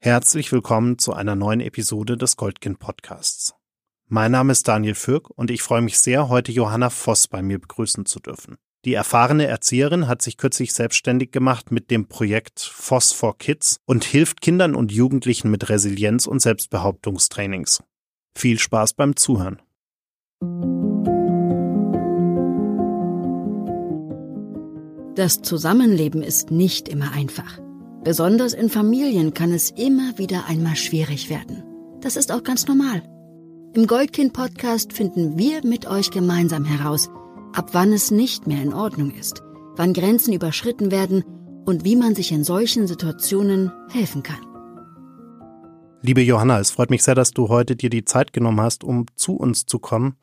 Herzlich willkommen zu einer neuen Episode des Goldkind Podcasts. Mein Name ist Daniel Fürk und ich freue mich sehr, heute Johanna Voss bei mir begrüßen zu dürfen. Die erfahrene Erzieherin hat sich kürzlich selbstständig gemacht mit dem Projekt Voss for Kids und hilft Kindern und Jugendlichen mit Resilienz und Selbstbehauptungstrainings. Viel Spaß beim Zuhören. Das Zusammenleben ist nicht immer einfach. Besonders in Familien kann es immer wieder einmal schwierig werden. Das ist auch ganz normal. Im Goldkind-Podcast finden wir mit euch gemeinsam heraus, ab wann es nicht mehr in Ordnung ist, wann Grenzen überschritten werden und wie man sich in solchen Situationen helfen kann. Liebe Johanna, es freut mich sehr, dass du heute dir die Zeit genommen hast, um zu uns zu kommen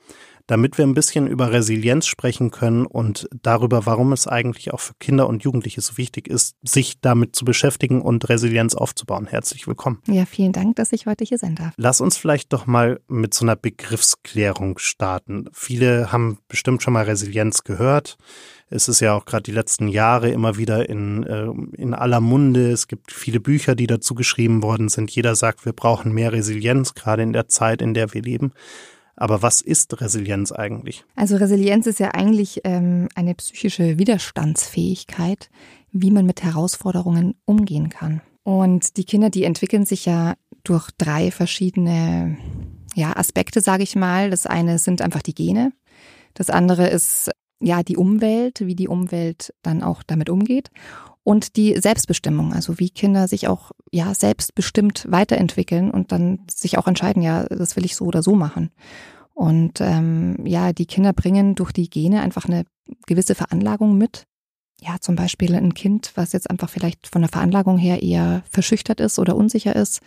damit wir ein bisschen über Resilienz sprechen können und darüber, warum es eigentlich auch für Kinder und Jugendliche so wichtig ist, sich damit zu beschäftigen und Resilienz aufzubauen. Herzlich willkommen. Ja, vielen Dank, dass ich heute hier sein darf. Lass uns vielleicht doch mal mit so einer Begriffsklärung starten. Viele haben bestimmt schon mal Resilienz gehört. Es ist ja auch gerade die letzten Jahre immer wieder in, äh, in aller Munde. Es gibt viele Bücher, die dazu geschrieben worden sind. Jeder sagt, wir brauchen mehr Resilienz, gerade in der Zeit, in der wir leben. Aber was ist Resilienz eigentlich? Also Resilienz ist ja eigentlich ähm, eine psychische Widerstandsfähigkeit, wie man mit Herausforderungen umgehen kann. Und die Kinder, die entwickeln sich ja durch drei verschiedene ja, Aspekte, sage ich mal. Das eine sind einfach die Gene. Das andere ist ja die Umwelt, wie die Umwelt dann auch damit umgeht und die Selbstbestimmung, also wie Kinder sich auch ja selbstbestimmt weiterentwickeln und dann sich auch entscheiden, ja, das will ich so oder so machen. Und ähm, ja, die Kinder bringen durch die Gene einfach eine gewisse Veranlagung mit. Ja, zum Beispiel ein Kind, was jetzt einfach vielleicht von der Veranlagung her eher verschüchtert ist oder unsicher ist,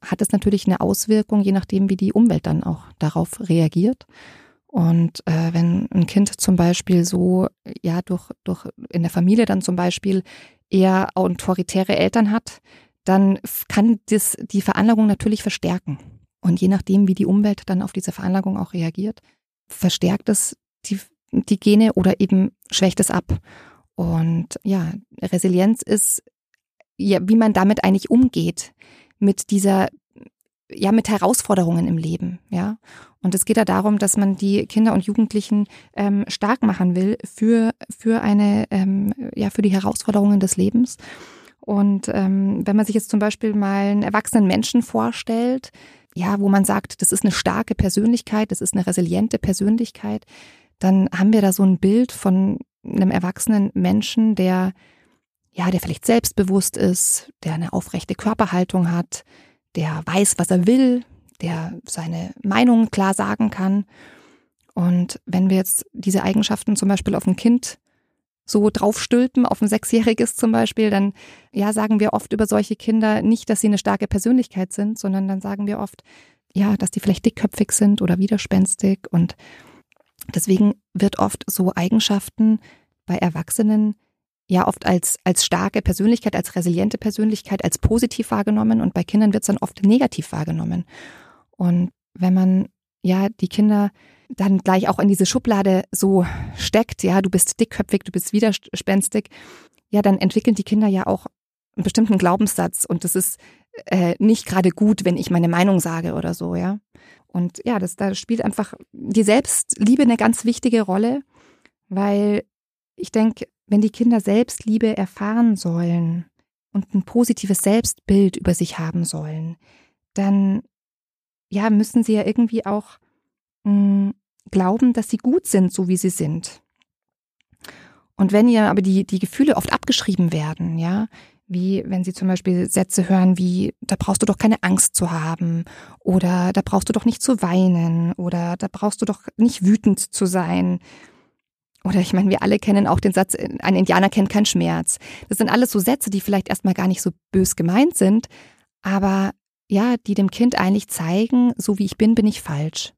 hat es natürlich eine Auswirkung, je nachdem, wie die Umwelt dann auch darauf reagiert. Und äh, wenn ein Kind zum Beispiel so, ja, durch, durch in der Familie dann zum Beispiel eher autoritäre Eltern hat, dann kann das die Veranlagung natürlich verstärken. Und je nachdem, wie die Umwelt dann auf diese Veranlagung auch reagiert, verstärkt es die, die Gene oder eben schwächt es ab. Und ja, Resilienz ist, ja, wie man damit eigentlich umgeht, mit dieser ja mit Herausforderungen im Leben, ja. Und es geht ja darum, dass man die Kinder und Jugendlichen ähm, stark machen will für für eine ähm, ja für die Herausforderungen des Lebens. Und ähm, wenn man sich jetzt zum Beispiel mal einen erwachsenen Menschen vorstellt, ja, wo man sagt, das ist eine starke Persönlichkeit, das ist eine resiliente Persönlichkeit, dann haben wir da so ein Bild von einem erwachsenen Menschen, der ja, der vielleicht selbstbewusst ist, der eine aufrechte Körperhaltung hat, der weiß, was er will, der seine Meinung klar sagen kann. Und wenn wir jetzt diese Eigenschaften zum Beispiel auf ein Kind so draufstülpen, auf ein Sechsjähriges zum Beispiel, dann ja, sagen wir oft über solche Kinder nicht, dass sie eine starke Persönlichkeit sind, sondern dann sagen wir oft, ja, dass die vielleicht dickköpfig sind oder widerspenstig. Und deswegen wird oft so Eigenschaften bei Erwachsenen ja oft als, als starke Persönlichkeit, als resiliente Persönlichkeit, als positiv wahrgenommen und bei Kindern wird es dann oft negativ wahrgenommen. Und wenn man ja die Kinder dann gleich auch in diese Schublade so steckt, ja, du bist dickköpfig, du bist widerspenstig, ja, dann entwickeln die Kinder ja auch einen bestimmten Glaubenssatz und das ist äh, nicht gerade gut, wenn ich meine Meinung sage oder so, ja. Und ja, das, da spielt einfach die Selbstliebe eine ganz wichtige Rolle, weil ich denke, wenn die Kinder Selbstliebe erfahren sollen und ein positives Selbstbild über sich haben sollen, dann ja, müssen sie ja irgendwie auch mh, hm, glauben, dass sie gut sind, so wie sie sind. Und wenn ihr aber die, die Gefühle oft abgeschrieben werden, ja, wie wenn sie zum Beispiel Sätze hören wie, da brauchst du doch keine Angst zu haben oder da brauchst du doch nicht zu weinen oder da brauchst du doch nicht wütend zu sein, oder ich meine, wir alle kennen auch den Satz, ein Indianer kennt keinen Schmerz. Das sind alles so Sätze, die vielleicht erstmal gar nicht so bös gemeint sind, aber ja, die dem Kind eigentlich zeigen, so wie ich bin, bin ich falsch.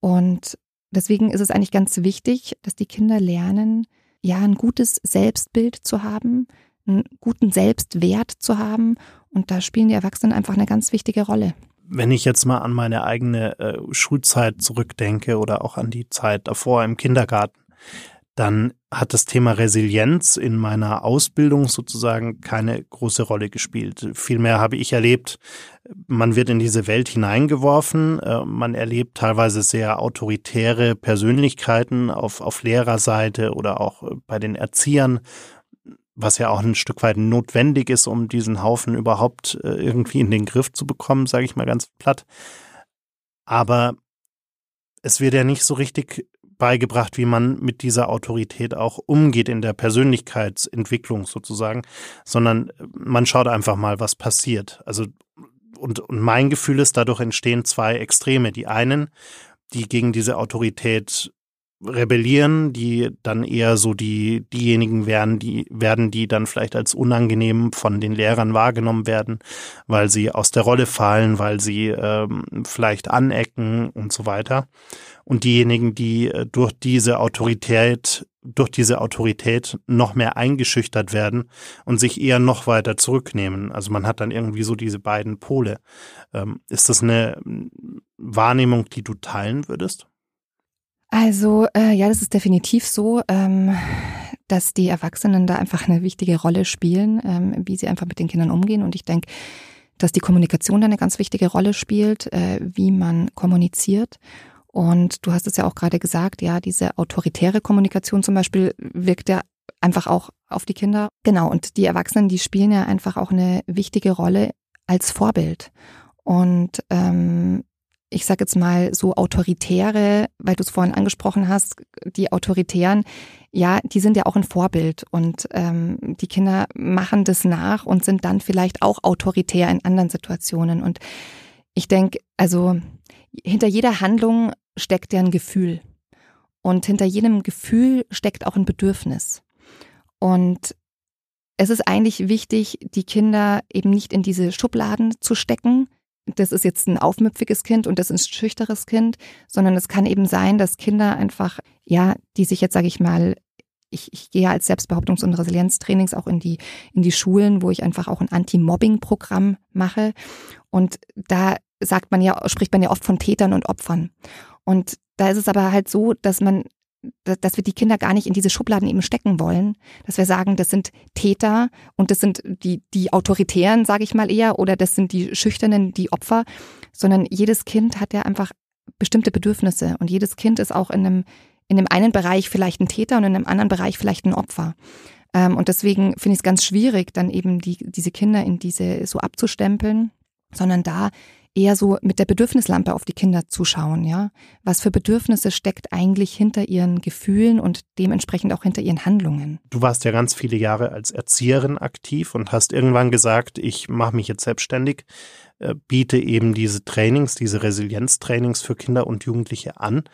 Und deswegen ist es eigentlich ganz wichtig, dass die Kinder lernen, ja, ein gutes Selbstbild zu haben, einen guten Selbstwert zu haben. Und da spielen die Erwachsenen einfach eine ganz wichtige Rolle. Wenn ich jetzt mal an meine eigene äh, Schulzeit zurückdenke oder auch an die Zeit davor im Kindergarten, dann hat das Thema Resilienz in meiner Ausbildung sozusagen keine große Rolle gespielt. Vielmehr habe ich erlebt, man wird in diese Welt hineingeworfen, äh, man erlebt teilweise sehr autoritäre Persönlichkeiten auf, auf Lehrerseite oder auch bei den Erziehern, was ja auch ein Stück weit notwendig ist, um diesen Haufen überhaupt äh, irgendwie in den Griff zu bekommen, sage ich mal ganz platt. Aber es wird ja nicht so richtig beigebracht, wie man mit dieser Autorität auch umgeht in der Persönlichkeitsentwicklung sozusagen, sondern man schaut einfach mal, was passiert. Also und, und mein Gefühl ist, dadurch entstehen zwei Extreme. Die einen, die gegen diese Autorität rebellieren, die dann eher so die diejenigen werden, die werden, die dann vielleicht als unangenehm von den Lehrern wahrgenommen werden, weil sie aus der Rolle fallen, weil sie ähm, vielleicht anecken und so weiter. Und diejenigen, die äh, durch diese Autorität, durch diese Autorität noch mehr eingeschüchtert werden und sich eher noch weiter zurücknehmen. Also man hat dann irgendwie so diese beiden Pole. Ähm, ist das eine Wahrnehmung, die du teilen würdest? Also äh, ja, das ist definitiv so, ähm, dass die Erwachsenen da einfach eine wichtige Rolle spielen, ähm, wie sie einfach mit den Kindern umgehen. Und ich denke, dass die Kommunikation da eine ganz wichtige Rolle spielt, äh, wie man kommuniziert. Und du hast es ja auch gerade gesagt, ja, diese autoritäre Kommunikation zum Beispiel wirkt ja einfach auch auf die Kinder. Genau, und die Erwachsenen, die spielen ja einfach auch eine wichtige Rolle als Vorbild. Und ähm, ich sage jetzt mal so autoritäre, weil du es vorhin angesprochen hast, die Autoritären, ja, die sind ja auch ein Vorbild und ähm, die Kinder machen das nach und sind dann vielleicht auch autoritär in anderen Situationen. Und ich denke, also hinter jeder Handlung steckt ja ein Gefühl und hinter jedem Gefühl steckt auch ein Bedürfnis. Und es ist eigentlich wichtig, die Kinder eben nicht in diese Schubladen zu stecken, das ist jetzt ein aufmüpfiges Kind und das ist ein schüchteres Kind, sondern es kann eben sein, dass Kinder einfach, ja, die sich jetzt, sage ich mal, ich, ich gehe als Selbstbehauptungs- und Resilienztrainings auch in die, in die Schulen, wo ich einfach auch ein Anti-Mobbing-Programm mache. Und da sagt man ja, spricht man ja oft von Tätern und Opfern. Und da ist es aber halt so, dass man dass wir die Kinder gar nicht in diese Schubladen eben stecken wollen, dass wir sagen, das sind Täter und das sind die, die Autoritären, sage ich mal eher, oder das sind die Schüchternen, die Opfer, sondern jedes Kind hat ja einfach bestimmte Bedürfnisse und jedes Kind ist auch in einem, in einem einen Bereich vielleicht ein Täter und in einem anderen Bereich vielleicht ein Opfer. Ähm, und deswegen finde ich es ganz schwierig, dann eben die, diese Kinder in diese so abzustempeln, sondern da eher so mit der Bedürfnislampe auf die Kinder zuschauen, ja. Was für Bedürfnisse steckt eigentlich hinter ihren Gefühlen und dementsprechend auch hinter ihren Handlungen? Du warst ja ganz viele Jahre als Erzieherin aktiv und hast irgendwann gesagt, ich mache mich jetzt selbstständig, äh, biete eben diese Trainings, diese Resilienztrainings für Kinder und Jugendliche an.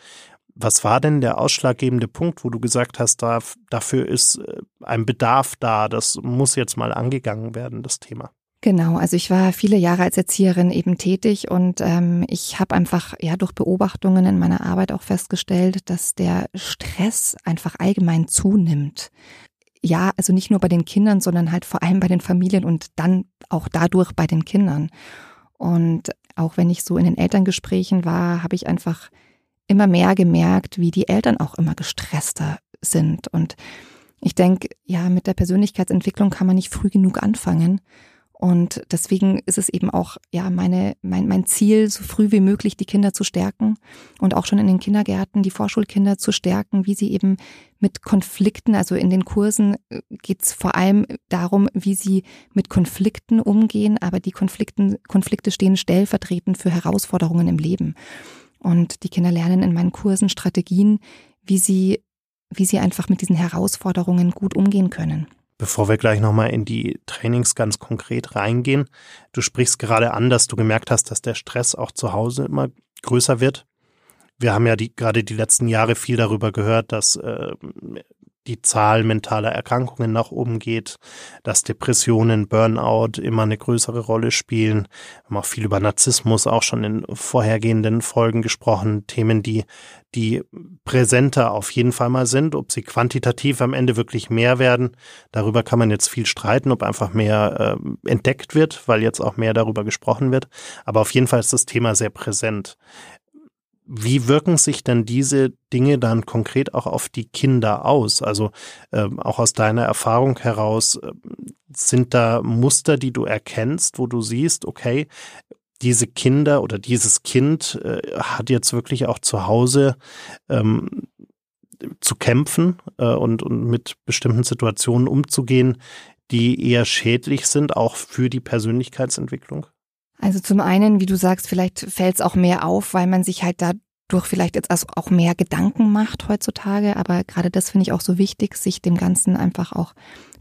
Was war denn der ausschlaggebende Punkt, wo du gesagt hast, da, dafür ist äh, ein Bedarf da, das muss jetzt mal angegangen werden, das Thema? Genau, also ich war viele Jahre als Erzieherin eben tätig und ähm, ich habe einfach ja durch Beobachtungen in meiner Arbeit auch festgestellt, dass der Stress einfach allgemein zunimmt. Ja, also nicht nur bei den Kindern, sondern halt vor allem bei den Familien und dann auch dadurch bei den Kindern. Und auch wenn ich so in den Elterngesprächen war, habe ich einfach immer mehr gemerkt, wie die Eltern auch immer gestresster sind. Und ich denke, ja, mit der Persönlichkeitsentwicklung kann man nicht früh genug anfangen. Und deswegen ist es eben auch ja meine, mein, mein Ziel, so früh wie möglich die Kinder zu stärken und auch schon in den Kindergärten die Vorschulkinder zu stärken, wie sie eben mit Konflikten, also in den Kursen äh, geht es vor allem darum, wie sie mit Konflikten umgehen, aber die Konflikten, Konflikte stehen stellvertretend für Herausforderungen im Leben. Und die Kinder lernen in meinen Kursen Strategien, wie sie, wie sie einfach mit diesen Herausforderungen gut umgehen können. Bevor wir gleich nochmal in die Trainings ganz konkret reingehen, du sprichst gerade an, dass du gemerkt hast, dass der Stress auch zu Hause immer größer wird. Wir haben ja die, gerade die letzten Jahre viel darüber gehört, dass äh, die Zahl mentaler Erkrankungen nach oben geht, dass Depressionen, Burnout immer eine größere Rolle spielen. Wir haben auch viel über Narzissmus auch schon in vorhergehenden Folgen gesprochen. Themen, die, die präsenter auf jeden Fall mal sind. Ob sie quantitativ am Ende wirklich mehr werden, darüber kann man jetzt viel streiten, ob einfach mehr äh, entdeckt wird, weil jetzt auch mehr darüber gesprochen wird. Aber auf jeden Fall ist das Thema sehr präsent. Wie wirken sich denn diese Dinge dann konkret auch auf die Kinder aus? Also äh, auch aus deiner Erfahrung heraus, äh, sind da Muster, die du erkennst, wo du siehst, okay, diese Kinder oder dieses Kind äh, hat jetzt wirklich auch zu Hause ähm, zu kämpfen äh, und, und mit bestimmten Situationen umzugehen, die eher schädlich sind, auch für die Persönlichkeitsentwicklung? Also zum einen, wie du sagst, vielleicht fällt es auch mehr auf, weil man sich halt dadurch vielleicht jetzt auch mehr Gedanken macht heutzutage. Aber gerade das finde ich auch so wichtig, sich dem Ganzen einfach auch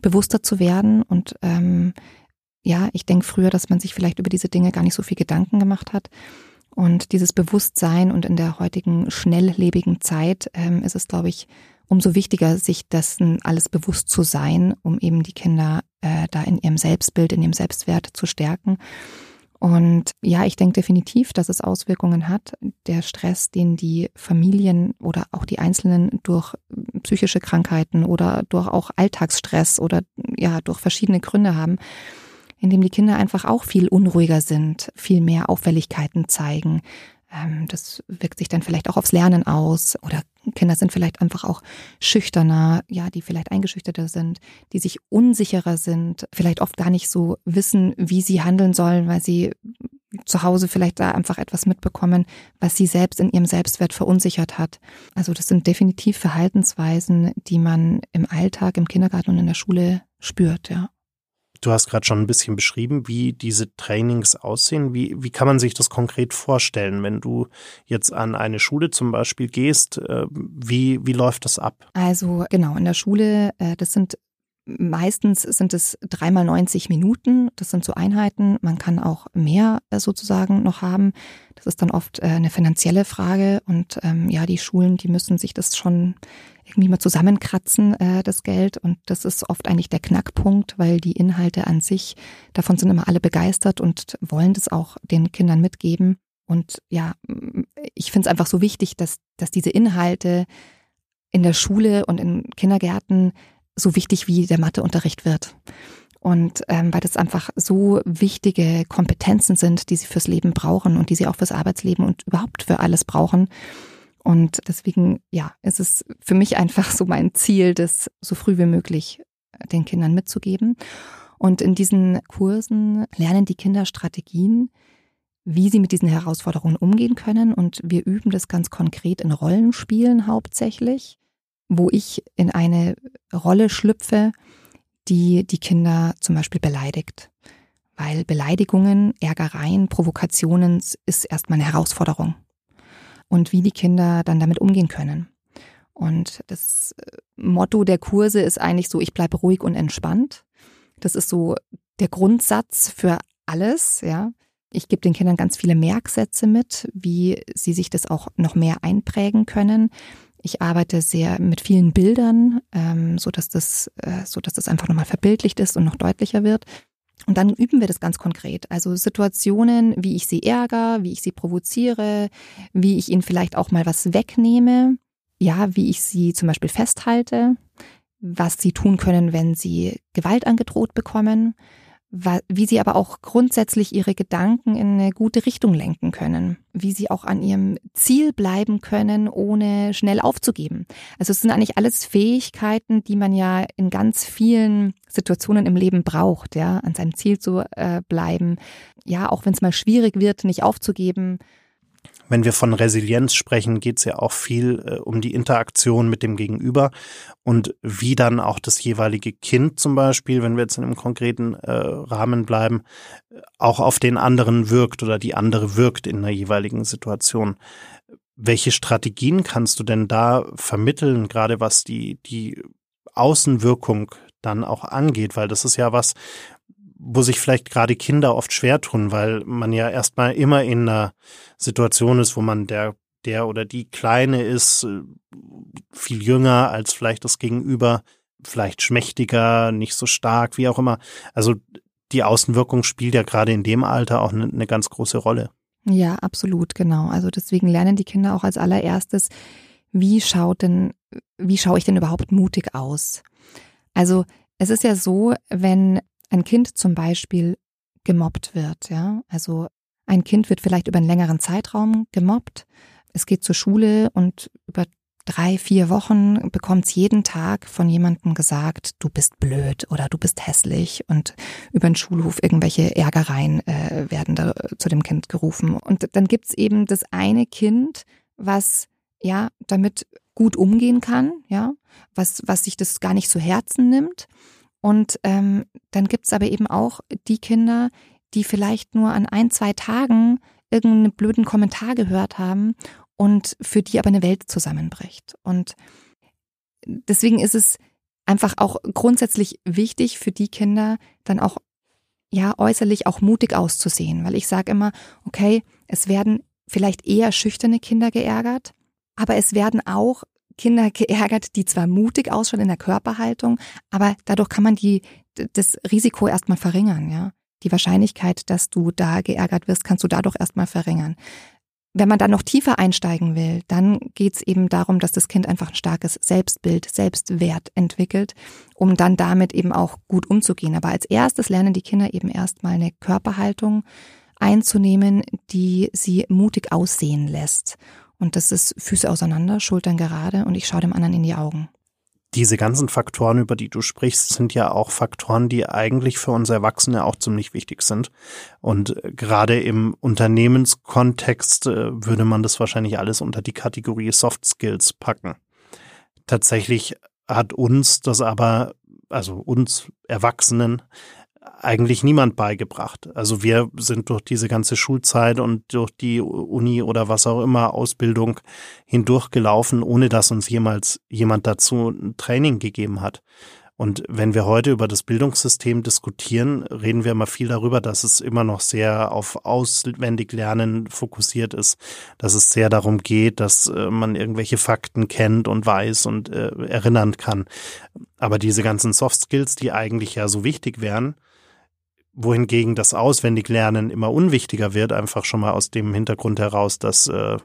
bewusster zu werden. Und ähm, ja, ich denke früher, dass man sich vielleicht über diese Dinge gar nicht so viel Gedanken gemacht hat. Und dieses Bewusstsein und in der heutigen schnelllebigen Zeit ähm, ist es, glaube ich, umso wichtiger, sich dessen alles bewusst zu sein, um eben die Kinder äh, da in ihrem Selbstbild, in ihrem Selbstwert zu stärken. Und ja, ich denke definitiv, dass es Auswirkungen hat. Der Stress, den die Familien oder auch die Einzelnen durch psychische Krankheiten oder durch auch Alltagsstress oder ja, durch verschiedene Gründe haben, indem die Kinder einfach auch viel unruhiger sind, viel mehr Auffälligkeiten zeigen, ähm, das wirkt sich dann vielleicht auch aufs Lernen aus oder Kinder sind vielleicht einfach auch schüchterner, ja, die vielleicht eingeschüchterter sind, die sich unsicherer sind, vielleicht oft gar nicht so wissen, wie sie handeln sollen, weil sie zu Hause vielleicht da einfach etwas mitbekommen, was sie selbst in ihrem Selbstwert verunsichert hat. Also das sind definitiv Verhaltensweisen, die man im Alltag, im Kindergarten und in der Schule spürt, ja. Du hast gerade schon ein bisschen beschrieben, wie diese Trainings aussehen. Wie, wie kann man sich das konkret vorstellen, wenn du jetzt an eine Schule zum Beispiel gehst? Äh, wie, wie läuft das ab? Also genau, in der Schule, äh, das sind meistens sind es dreimal 90 Minuten. Das sind so Einheiten. Man kann auch mehr äh, sozusagen noch haben. Das ist dann oft eine finanzielle Frage. Und ähm, ja, die Schulen, die müssen sich das schon irgendwie mal zusammenkratzen, äh, das Geld. Und das ist oft eigentlich der Knackpunkt, weil die Inhalte an sich, davon sind immer alle begeistert und wollen das auch den Kindern mitgeben. Und ja, ich finde es einfach so wichtig, dass, dass diese Inhalte in der Schule und in Kindergärten so wichtig wie der Matheunterricht wird. Und ähm, weil das einfach so wichtige Kompetenzen sind, die sie fürs Leben brauchen und die sie auch fürs Arbeitsleben und überhaupt für alles brauchen. Und deswegen, ja, ist es für mich einfach so mein Ziel, das so früh wie möglich den Kindern mitzugeben. Und in diesen Kursen lernen die Kinder Strategien, wie sie mit diesen Herausforderungen umgehen können. Und wir üben das ganz konkret in Rollenspielen hauptsächlich, wo ich in eine Rolle schlüpfe, die die Kinder zum Beispiel beleidigt. Weil Beleidigungen, Ärgereien, Provokationen ist erstmal eine Herausforderung und wie die Kinder dann damit umgehen können. Und das äh, Motto der Kurse ist eigentlich so, ich bleibe ruhig und entspannt. Das ist so der Grundsatz für alles, ja. Ich gebe den Kindern ganz viele Merksätze mit, wie sie sich das auch noch mehr einprägen können. Ich arbeite sehr mit vielen Bildern, ähm, so dass das, äh, so dass das einfach nochmal verbildlicht ist und noch deutlicher wird. Und dann üben wir das ganz konkret. Also Situationen, wie ich sie ärgere, wie ich sie provoziere, wie ich ihnen vielleicht auch mal was wegnehme, ja, wie ich sie zum Beispiel festhalte, was sie tun können, wenn sie Gewalt angedroht bekommen, wie sie aber auch grundsätzlich ihre Gedanken in eine gute Richtung lenken können, wie sie auch an ihrem Ziel bleiben können, ohne schnell aufzugeben. Also es sind eigentlich alles Fähigkeiten, die man ja in ganz vielen Situationen im Leben braucht, ja, an seinem Ziel zu äh, bleiben, ja, auch wenn es mal schwierig wird, nicht aufzugeben wenn wir von Resilienz sprechen, geht es ja auch viel äh, um die Interaktion mit dem Gegenüber und wie dann auch das jeweilige Kind zum Beispiel, wenn wir jetzt in einem konkreten äh, Rahmen bleiben, auch auf den anderen wirkt oder die andere wirkt in der jeweiligen Situation. Welche Strategien kannst du denn da vermitteln, gerade was die, die Außenwirkung dann auch angeht? Weil das ist ja was, wo sich vielleicht gerade Kinder oft schwer tun, weil man ja erstmal immer in einer Situation ist, wo man der, der oder die Kleine ist, äh, viel jünger als vielleicht das Gegenüber, vielleicht schmächtiger, nicht so stark, wie auch immer. Also die Außenwirkung spielt ja gerade in dem Alter auch eine, eine ganz große Rolle. Ja, absolut, genau. Also deswegen lernen die Kinder auch als allererstes, wie schaut denn, wie schaue ich denn überhaupt mutig aus? Also es ist ja so, wenn ein Kind zum Beispiel gemobbt wird, ja, also ein Kind wird vielleicht über einen längeren Zeitraum gemobbt, es geht zur Schule und über drei, vier Wochen bekommt es jeden Tag von jemandem gesagt, du bist blöd oder du bist hässlich und über den Schulhof irgendwelche Ärgereien äh, werden da zu dem Kind gerufen. Und dann gibt's eben das eine Kind, was ja damit gut umgehen kann, ja, was, was sich das gar nicht zu Herzen nimmt. Und ähm, dann gibt's aber eben auch die Kinder, die vielleicht nur an ein, zwei Tagen irgendeinen blöden Kommentar gehört haben und für die aber eine Welt zusammenbricht. Und deswegen ist es einfach auch grundsätzlich wichtig für die Kinder dann auch ja äußerlich auch mutig auszusehen, weil ich sage immer, okay, es werden vielleicht eher schüchterne Kinder geärgert, aber es werden auch Kinder geärgert, die zwar mutig ausschauen in der Körperhaltung, aber dadurch kann man die das Risiko erstmal verringern, ja. Die Wahrscheinlichkeit, dass du da geärgert wirst, kannst du dadurch erstmal verringern. Wenn man dann noch tiefer einsteigen will, dann geht es eben darum, dass das Kind einfach ein starkes Selbstbild, Selbstwert entwickelt, um dann damit eben auch gut umzugehen. Aber als erstes lernen die Kinder eben erstmal eine Körperhaltung einzunehmen, die sie mutig aussehen lässt. Und das ist Füße auseinander, Schultern gerade und ich schaue dem anderen in die Augen diese ganzen Faktoren, über die du sprichst, sind ja auch Faktoren, die eigentlich für uns Erwachsene auch ziemlich wichtig sind. Und äh, gerade im Unternehmenskontext äh, würde man das wahrscheinlich alles unter die Kategorie Soft Skills packen. Tatsächlich hat uns das aber, also uns Erwachsenen, eigentlich niemand beigebracht. Also wir sind durch diese ganze Schulzeit und durch die Uni oder was auch immer Ausbildung hindurchgelaufen, ohne dass uns jemals jemand dazu ein Training gegeben hat. Und wenn wir heute über das Bildungssystem diskutieren, reden wir immer viel darüber, dass es immer noch sehr auf Auswendiglernen fokussiert ist, dass es sehr darum geht, dass äh, man irgendwelche Fakten kennt und weiß und äh, erinnern kann. Aber diese ganzen Soft Skills, die eigentlich ja so wichtig wären, wohingegen das Auswendiglernen immer unwichtiger wird, einfach schon mal aus dem Hintergrund heraus, dass äh,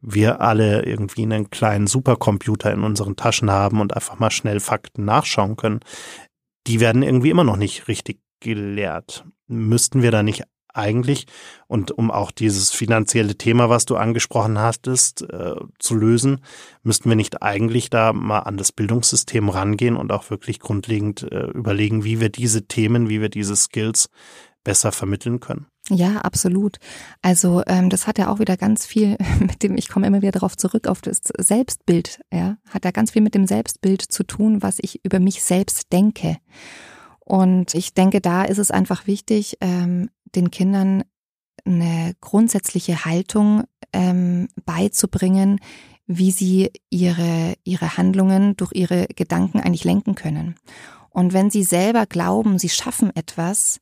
wir alle irgendwie einen kleinen Supercomputer in unseren Taschen haben und einfach mal schnell Fakten nachschauen können. Die werden irgendwie immer noch nicht richtig gelehrt. Müssten wir da nicht eigentlich und um auch dieses finanzielle Thema, was du angesprochen hattest, äh, zu lösen, müssten wir nicht eigentlich da mal an das Bildungssystem rangehen und auch wirklich grundlegend äh, überlegen, wie wir diese Themen, wie wir diese Skills besser vermitteln können. Ja, absolut. Also ähm, das hat ja auch wieder ganz viel mit dem, ich komme immer wieder darauf zurück, auf das Selbstbild, ja, hat ja ganz viel mit dem Selbstbild zu tun, was ich über mich selbst denke. Und ich denke, da ist es einfach wichtig, ähm, den Kindern eine grundsätzliche Haltung ähm, beizubringen, wie sie ihre, ihre Handlungen durch ihre Gedanken eigentlich lenken können. Und wenn sie selber glauben, sie schaffen etwas,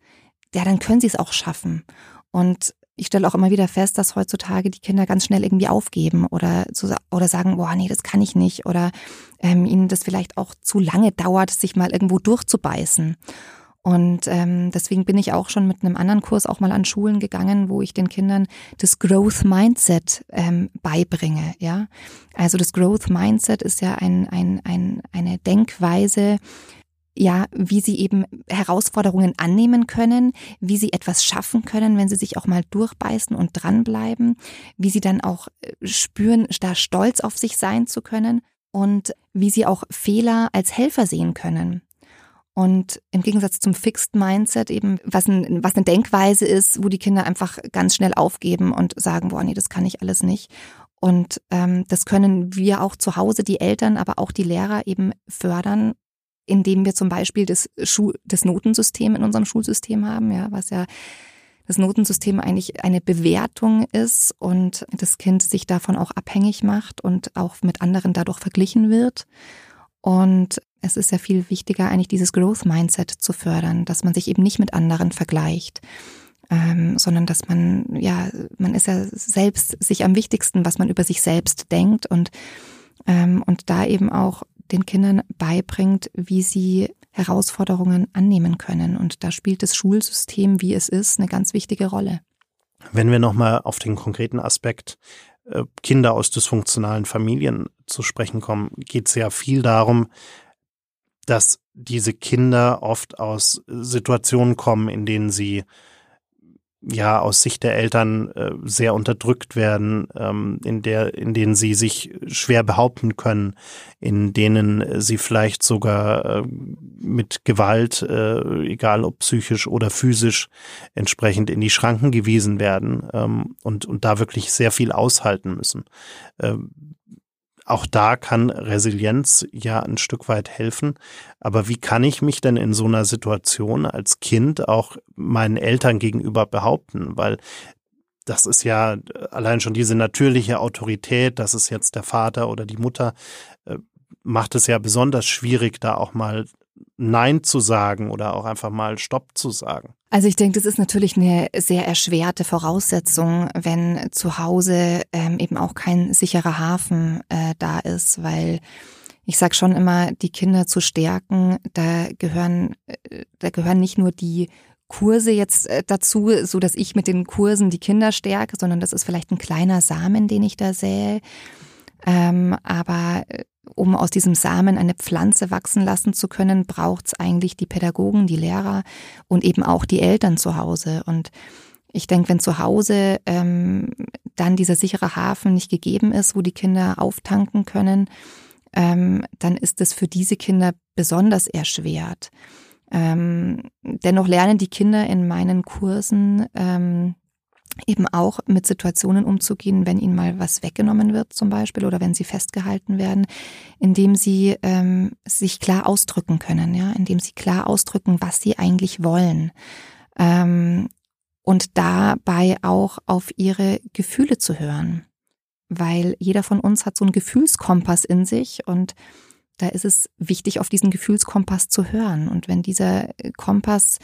ja, dann können sie es auch schaffen. Und ich stelle auch immer wieder fest, dass heutzutage die Kinder ganz schnell irgendwie aufgeben oder, so, oder sagen, boah, nee, das kann ich nicht. Oder ähm, ihnen das vielleicht auch zu lange dauert, sich mal irgendwo durchzubeißen. Und ähm, deswegen bin ich auch schon mit einem anderen Kurs auch mal an Schulen gegangen, wo ich den Kindern das Growth Mindset ähm, beibringe. Ja, also das Growth Mindset ist ja ein, ein, ein, eine Denkweise, ja, wie sie eben Herausforderungen annehmen können, wie sie etwas schaffen können, wenn sie sich auch mal durchbeißen und dranbleiben, wie sie dann auch äh, spüren, da stolz auf sich sein zu können und wie sie auch Fehler als Helfer sehen können. Und im Gegensatz zum Fixed Mindset eben, was, ein, was eine Denkweise ist, wo die Kinder einfach ganz schnell aufgeben und sagen, boah, nee, das kann ich alles nicht. Und ähm, das können wir auch zu Hause, die Eltern, aber auch die Lehrer eben fördern, indem wir zum Beispiel das, Schu das Notensystem in unserem Schulsystem haben, ja, was ja das Notensystem eigentlich eine Bewertung ist und das Kind sich davon auch abhängig macht und auch mit anderen dadurch verglichen wird. Und es ist ja viel wichtiger, eigentlich dieses Growth Mindset zu fördern, dass man sich eben nicht mit anderen vergleicht, ähm, sondern dass man, ja, man ist ja selbst sich am wichtigsten, was man über sich selbst denkt und, ähm, und da eben auch den Kindern beibringt, wie sie Herausforderungen annehmen können. Und da spielt das Schulsystem, wie es ist, eine ganz wichtige Rolle. Wenn wir nochmal auf den konkreten Aspekt äh, Kinder aus dysfunktionalen Familien zu sprechen kommen, geht es ja viel darum, dass diese Kinder oft aus Situationen kommen, in denen sie ja aus Sicht der Eltern äh, sehr unterdrückt werden, ähm, in der, in denen sie sich schwer behaupten können, in denen sie vielleicht sogar äh, mit Gewalt, äh, egal ob psychisch oder physisch, entsprechend in die Schranken gewiesen werden ähm, und, und da wirklich sehr viel aushalten müssen. Ähm, auch da kann Resilienz ja ein Stück weit helfen. Aber wie kann ich mich denn in so einer Situation als Kind auch meinen Eltern gegenüber behaupten? Weil das ist ja allein schon diese natürliche Autorität, das ist jetzt der Vater oder die Mutter, äh, macht es ja besonders schwierig, da auch mal Nein zu sagen oder auch einfach mal Stopp zu sagen. Also ich denke, das ist natürlich eine sehr erschwerte Voraussetzung, wenn zu Hause ähm, eben auch kein sicherer Hafen äh, da ist, weil ich sage schon immer, die Kinder zu stärken, da gehören, äh, da gehören nicht nur die Kurse jetzt äh, dazu, so dass ich mit den Kursen die Kinder stärke, sondern das ist vielleicht ein kleiner Samen, den ich da sähe. Ähm, aber äh, um aus diesem Samen eine Pflanze wachsen lassen zu können, braucht es eigentlich die Pädagogen, die Lehrer und eben auch die Eltern zu Hause. Und ich denke, wenn zu Hause ähm, dann dieser sichere Hafen nicht gegeben ist, wo die Kinder auftanken können, ähm, dann ist es für diese Kinder besonders erschwert. Ähm, dennoch lernen die Kinder in meinen Kursen ähm, eben auch mit Situationen umzugehen, wenn ihnen mal was weggenommen wird zum Beispiel oder wenn sie festgehalten werden, indem sie ähm, sich klar ausdrücken können, ja, indem sie klar ausdrücken, was sie eigentlich wollen. Ähm, und dabei auch auf ihre Gefühle zu hören. Weil jeder von uns hat so einen Gefühlskompass in sich und da ist es wichtig, auf diesen Gefühlskompass zu hören. Und wenn dieser Kompass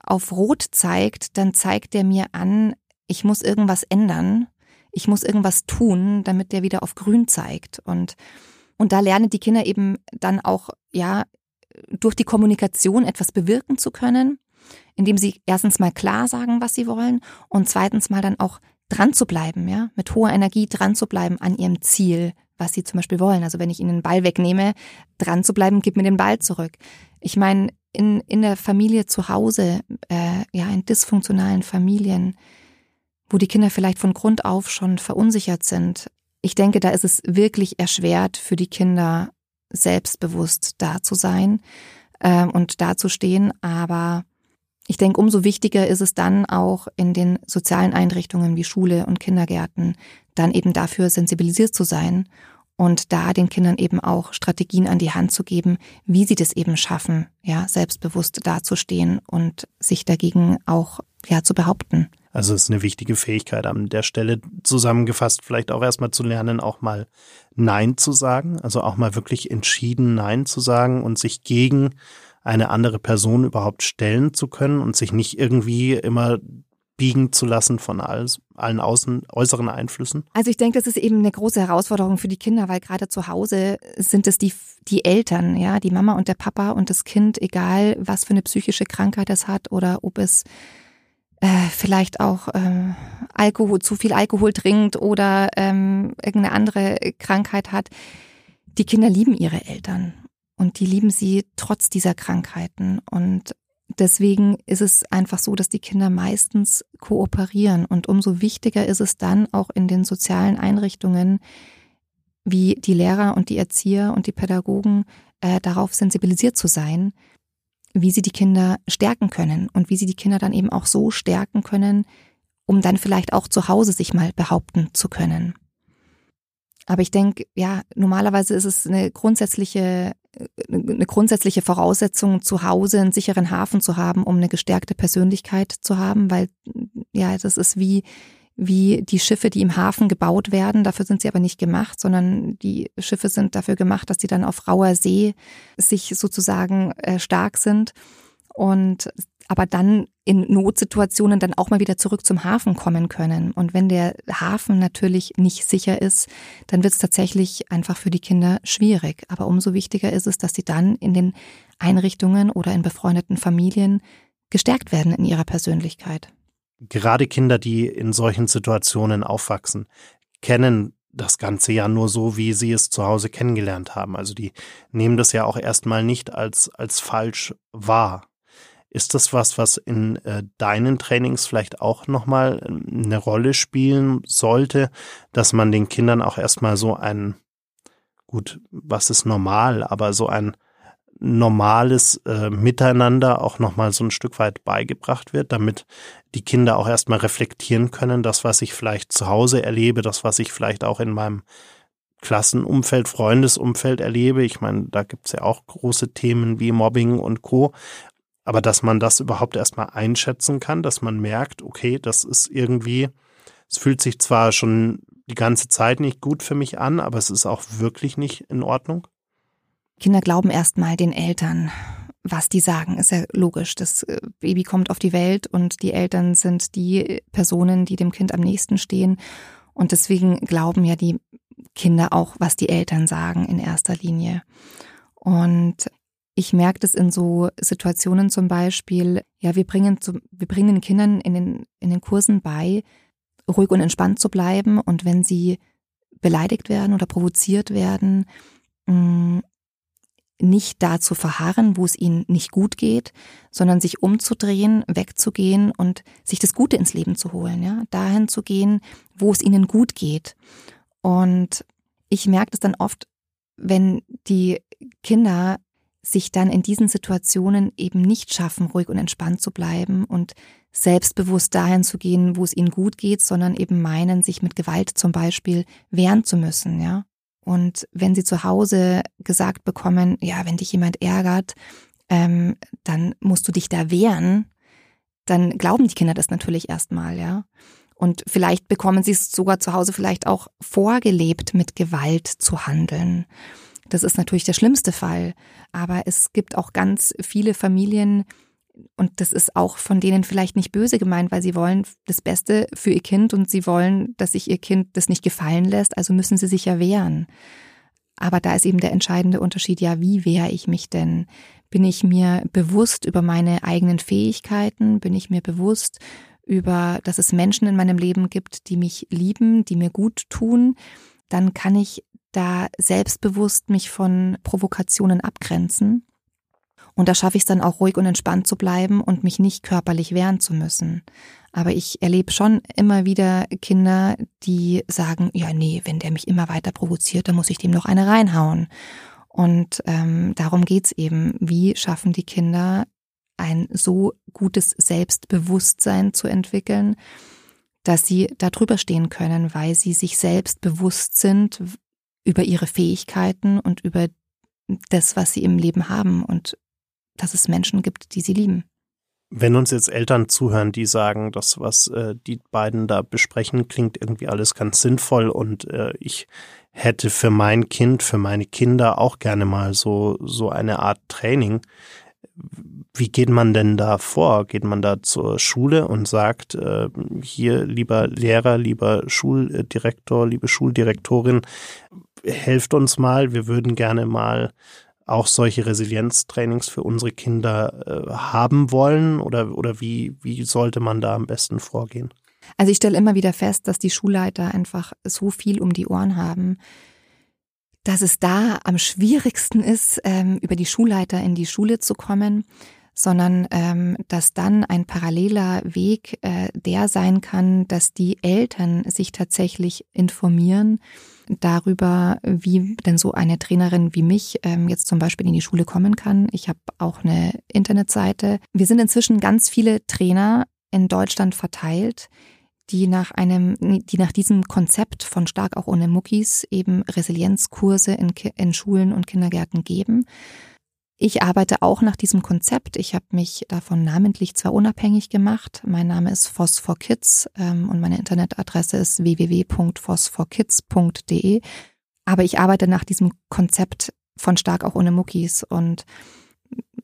auf Rot zeigt, dann zeigt er mir an, ich muss irgendwas ändern, ich muss irgendwas tun, damit der wieder auf grün zeigt. Und, und da lernen die Kinder eben dann auch, ja, durch die Kommunikation etwas bewirken zu können, indem sie erstens mal klar sagen, was sie wollen und zweitens mal dann auch dran zu bleiben, ja, mit hoher Energie dran zu bleiben an ihrem Ziel, was sie zum Beispiel wollen. Also wenn ich ihnen den Ball wegnehme, dran zu bleiben, gib mir den Ball zurück. Ich meine, in, in der Familie zu Hause, äh, ja, in dysfunktionalen Familien, wo die Kinder vielleicht von Grund auf schon verunsichert sind. Ich denke, da ist es wirklich erschwert für die Kinder, selbstbewusst da zu sein äh, und da zu stehen. Aber ich denke, umso wichtiger ist es dann auch in den sozialen Einrichtungen wie Schule und Kindergärten, dann eben dafür sensibilisiert zu sein und da den Kindern eben auch Strategien an die Hand zu geben, wie sie das eben schaffen, ja, selbstbewusst dazustehen und sich dagegen auch ja zu behaupten. Also es ist eine wichtige Fähigkeit an der Stelle zusammengefasst, vielleicht auch erstmal zu lernen, auch mal Nein zu sagen, also auch mal wirklich entschieden Nein zu sagen und sich gegen eine andere Person überhaupt stellen zu können und sich nicht irgendwie immer biegen zu lassen von alles, allen außen, äußeren Einflüssen? Also ich denke, das ist eben eine große Herausforderung für die Kinder, weil gerade zu Hause sind es die, die Eltern, ja, die Mama und der Papa und das Kind, egal was für eine psychische Krankheit es hat oder ob es äh, vielleicht auch äh, Alkohol, zu viel Alkohol trinkt oder ähm, irgendeine andere Krankheit hat. Die Kinder lieben ihre Eltern und die lieben sie trotz dieser Krankheiten. Und deswegen ist es einfach so, dass die Kinder meistens kooperieren. Und umso wichtiger ist es dann auch in den sozialen Einrichtungen, wie die Lehrer und die Erzieher und die Pädagogen äh, darauf sensibilisiert zu sein, wie sie die Kinder stärken können und wie sie die Kinder dann eben auch so stärken können, um dann vielleicht auch zu Hause sich mal behaupten zu können. Aber ich denke, ja, normalerweise ist es eine grundsätzliche, eine grundsätzliche Voraussetzung, zu Hause einen sicheren Hafen zu haben, um eine gestärkte Persönlichkeit zu haben, weil, ja, das ist wie, wie die Schiffe, die im Hafen gebaut werden. Dafür sind sie aber nicht gemacht, sondern die Schiffe sind dafür gemacht, dass sie dann auf rauer See sich sozusagen äh, stark sind und aber dann in Notsituationen dann auch mal wieder zurück zum Hafen kommen können. Und wenn der Hafen natürlich nicht sicher ist, dann wird es tatsächlich einfach für die Kinder schwierig. Aber umso wichtiger ist es, dass sie dann in den Einrichtungen oder in befreundeten Familien gestärkt werden in ihrer Persönlichkeit gerade Kinder, die in solchen Situationen aufwachsen, kennen das Ganze ja nur so, wie sie es zu Hause kennengelernt haben. Also die nehmen das ja auch erstmal nicht als, als falsch wahr. Ist das was, was in äh, deinen Trainings vielleicht auch nochmal ähm, eine Rolle spielen sollte, dass man den Kindern auch erstmal so ein, gut, was ist normal, aber so ein normales äh, Miteinander auch nochmal so ein Stück weit beigebracht wird, damit die Kinder auch erstmal reflektieren können, das, was ich vielleicht zu Hause erlebe, das, was ich vielleicht auch in meinem Klassenumfeld, Freundesumfeld erlebe. Ich meine, da gibt's ja auch große Themen wie Mobbing und Co. Aber dass man das überhaupt erstmal einschätzen kann, dass man merkt, okay, das ist irgendwie, es fühlt sich zwar schon die ganze Zeit nicht gut für mich an, aber es ist auch wirklich nicht in Ordnung. Kinder glauben erstmal den Eltern, was die sagen, ist ja logisch. Das äh, Baby kommt auf die Welt und die Eltern sind die Personen, die dem Kind am nächsten stehen. Und deswegen glauben ja die Kinder auch, was die Eltern sagen in erster Linie. Und ich merke das in so Situationen zum Beispiel, ja, wir bringen, zu, wir bringen den Kindern in den, in den Kursen bei, ruhig und entspannt zu bleiben. Und wenn sie beleidigt werden oder provoziert werden, mm, nicht da zu verharren, wo es ihnen nicht gut geht, sondern sich umzudrehen, wegzugehen und sich das Gute ins Leben zu holen, ja, dahin zu gehen, wo es ihnen gut geht. Und ich merke das dann oft, wenn die Kinder sich dann in diesen Situationen eben nicht schaffen, ruhig und entspannt zu bleiben und selbstbewusst dahin zu gehen, wo es ihnen gut geht, sondern eben meinen, sich mit Gewalt zum Beispiel wehren zu müssen, ja. Und wenn sie zu Hause gesagt bekommen, ja, wenn dich jemand ärgert, ähm, dann musst du dich da wehren, dann glauben die Kinder das natürlich erstmal, ja. Und vielleicht bekommen sie es sogar zu Hause vielleicht auch vorgelebt, mit Gewalt zu handeln. Das ist natürlich der schlimmste Fall. Aber es gibt auch ganz viele Familien, und das ist auch von denen vielleicht nicht böse gemeint, weil sie wollen das Beste für ihr Kind und sie wollen, dass sich ihr Kind das nicht gefallen lässt, also müssen sie sich ja wehren. Aber da ist eben der entscheidende Unterschied, ja, wie wehre ich mich denn? Bin ich mir bewusst über meine eigenen Fähigkeiten? Bin ich mir bewusst über, dass es Menschen in meinem Leben gibt, die mich lieben, die mir gut tun? Dann kann ich da selbstbewusst mich von Provokationen abgrenzen und da schaffe ich es dann auch ruhig und entspannt zu bleiben und mich nicht körperlich wehren zu müssen. Aber ich erlebe schon immer wieder Kinder, die sagen, ja, nee, wenn der mich immer weiter provoziert, dann muss ich dem noch eine reinhauen. Und ähm, darum geht's eben. Wie schaffen die Kinder ein so gutes Selbstbewusstsein zu entwickeln, dass sie da drüber stehen können, weil sie sich selbst bewusst sind über ihre Fähigkeiten und über das, was sie im Leben haben und dass es Menschen gibt, die sie lieben. Wenn uns jetzt Eltern zuhören, die sagen, das, was äh, die beiden da besprechen, klingt irgendwie alles ganz sinnvoll und äh, ich hätte für mein Kind, für meine Kinder auch gerne mal so, so eine Art Training. Wie geht man denn da vor? Geht man da zur Schule und sagt, äh, hier, lieber Lehrer, lieber Schuldirektor, liebe Schuldirektorin, helft uns mal, wir würden gerne mal auch solche Resilienztrainings für unsere Kinder äh, haben wollen oder, oder wie, wie sollte man da am besten vorgehen? Also ich stelle immer wieder fest, dass die Schulleiter einfach so viel um die Ohren haben, dass es da am schwierigsten ist, ähm, über die Schulleiter in die Schule zu kommen, sondern ähm, dass dann ein paralleler Weg äh, der sein kann, dass die Eltern sich tatsächlich informieren darüber, wie denn so eine Trainerin wie mich ähm, jetzt zum Beispiel in die Schule kommen kann. Ich habe auch eine Internetseite. Wir sind inzwischen ganz viele Trainer in Deutschland verteilt, die nach einem, die nach diesem Konzept von stark auch ohne Muckis eben Resilienzkurse in, in Schulen und Kindergärten geben. Ich arbeite auch nach diesem Konzept. Ich habe mich davon namentlich zwar unabhängig gemacht. Mein Name ist Phosphor Kids ähm, und meine Internetadresse ist www.phosphorkids.de. Aber ich arbeite nach diesem Konzept von stark auch ohne Muckis und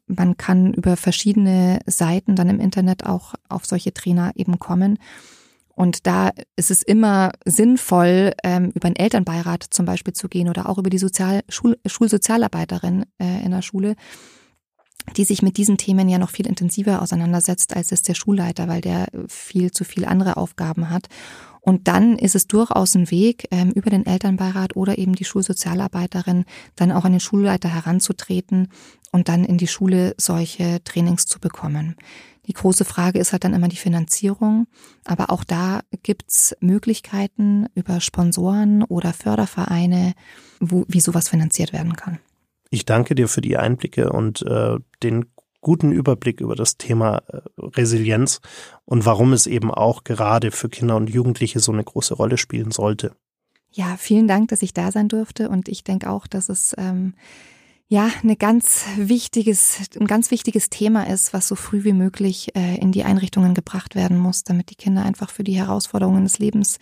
man kann über verschiedene Seiten dann im Internet auch auf solche Trainer eben kommen. Und da ist es immer sinnvoll, ähm, über einen Elternbeirat zum Beispiel zu gehen oder auch über die Sozial Schul Schulsozialarbeiterin äh, in der Schule, die sich mit diesen Themen ja noch viel intensiver auseinandersetzt, als es der Schulleiter, weil der viel zu viel andere Aufgaben hat. Und dann ist es durchaus ein Weg, ähm, über den Elternbeirat oder eben die Schulsozialarbeiterin dann auch an den Schulleiter heranzutreten und dann in die Schule solche Trainings zu bekommen. Die große Frage ist halt dann immer die Finanzierung. Aber auch da gibt's Möglichkeiten über Sponsoren oder Fördervereine, wo, wie sowas finanziert werden kann. Ich danke dir für die Einblicke und äh, den guten Überblick über das Thema äh, Resilienz und warum es eben auch gerade für Kinder und Jugendliche so eine große Rolle spielen sollte. Ja, vielen Dank, dass ich da sein durfte und ich denke auch, dass es ähm, ja eine ganz wichtiges, ein ganz wichtiges Thema ist, was so früh wie möglich äh, in die Einrichtungen gebracht werden muss, damit die Kinder einfach für die Herausforderungen des Lebens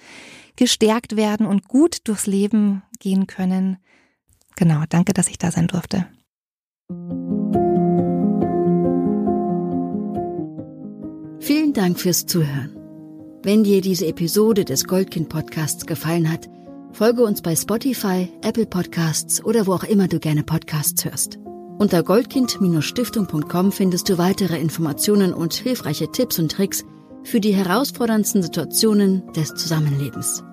gestärkt werden und gut durchs Leben gehen können. Genau, danke, dass ich da sein durfte. Vielen Dank fürs Zuhören. Wenn dir diese Episode des Goldkind Podcasts gefallen hat, folge uns bei Spotify, Apple Podcasts oder wo auch immer du gerne Podcasts hörst. Unter goldkind-stiftung.com findest du weitere Informationen und hilfreiche Tipps und Tricks für die herausforderndsten Situationen des Zusammenlebens.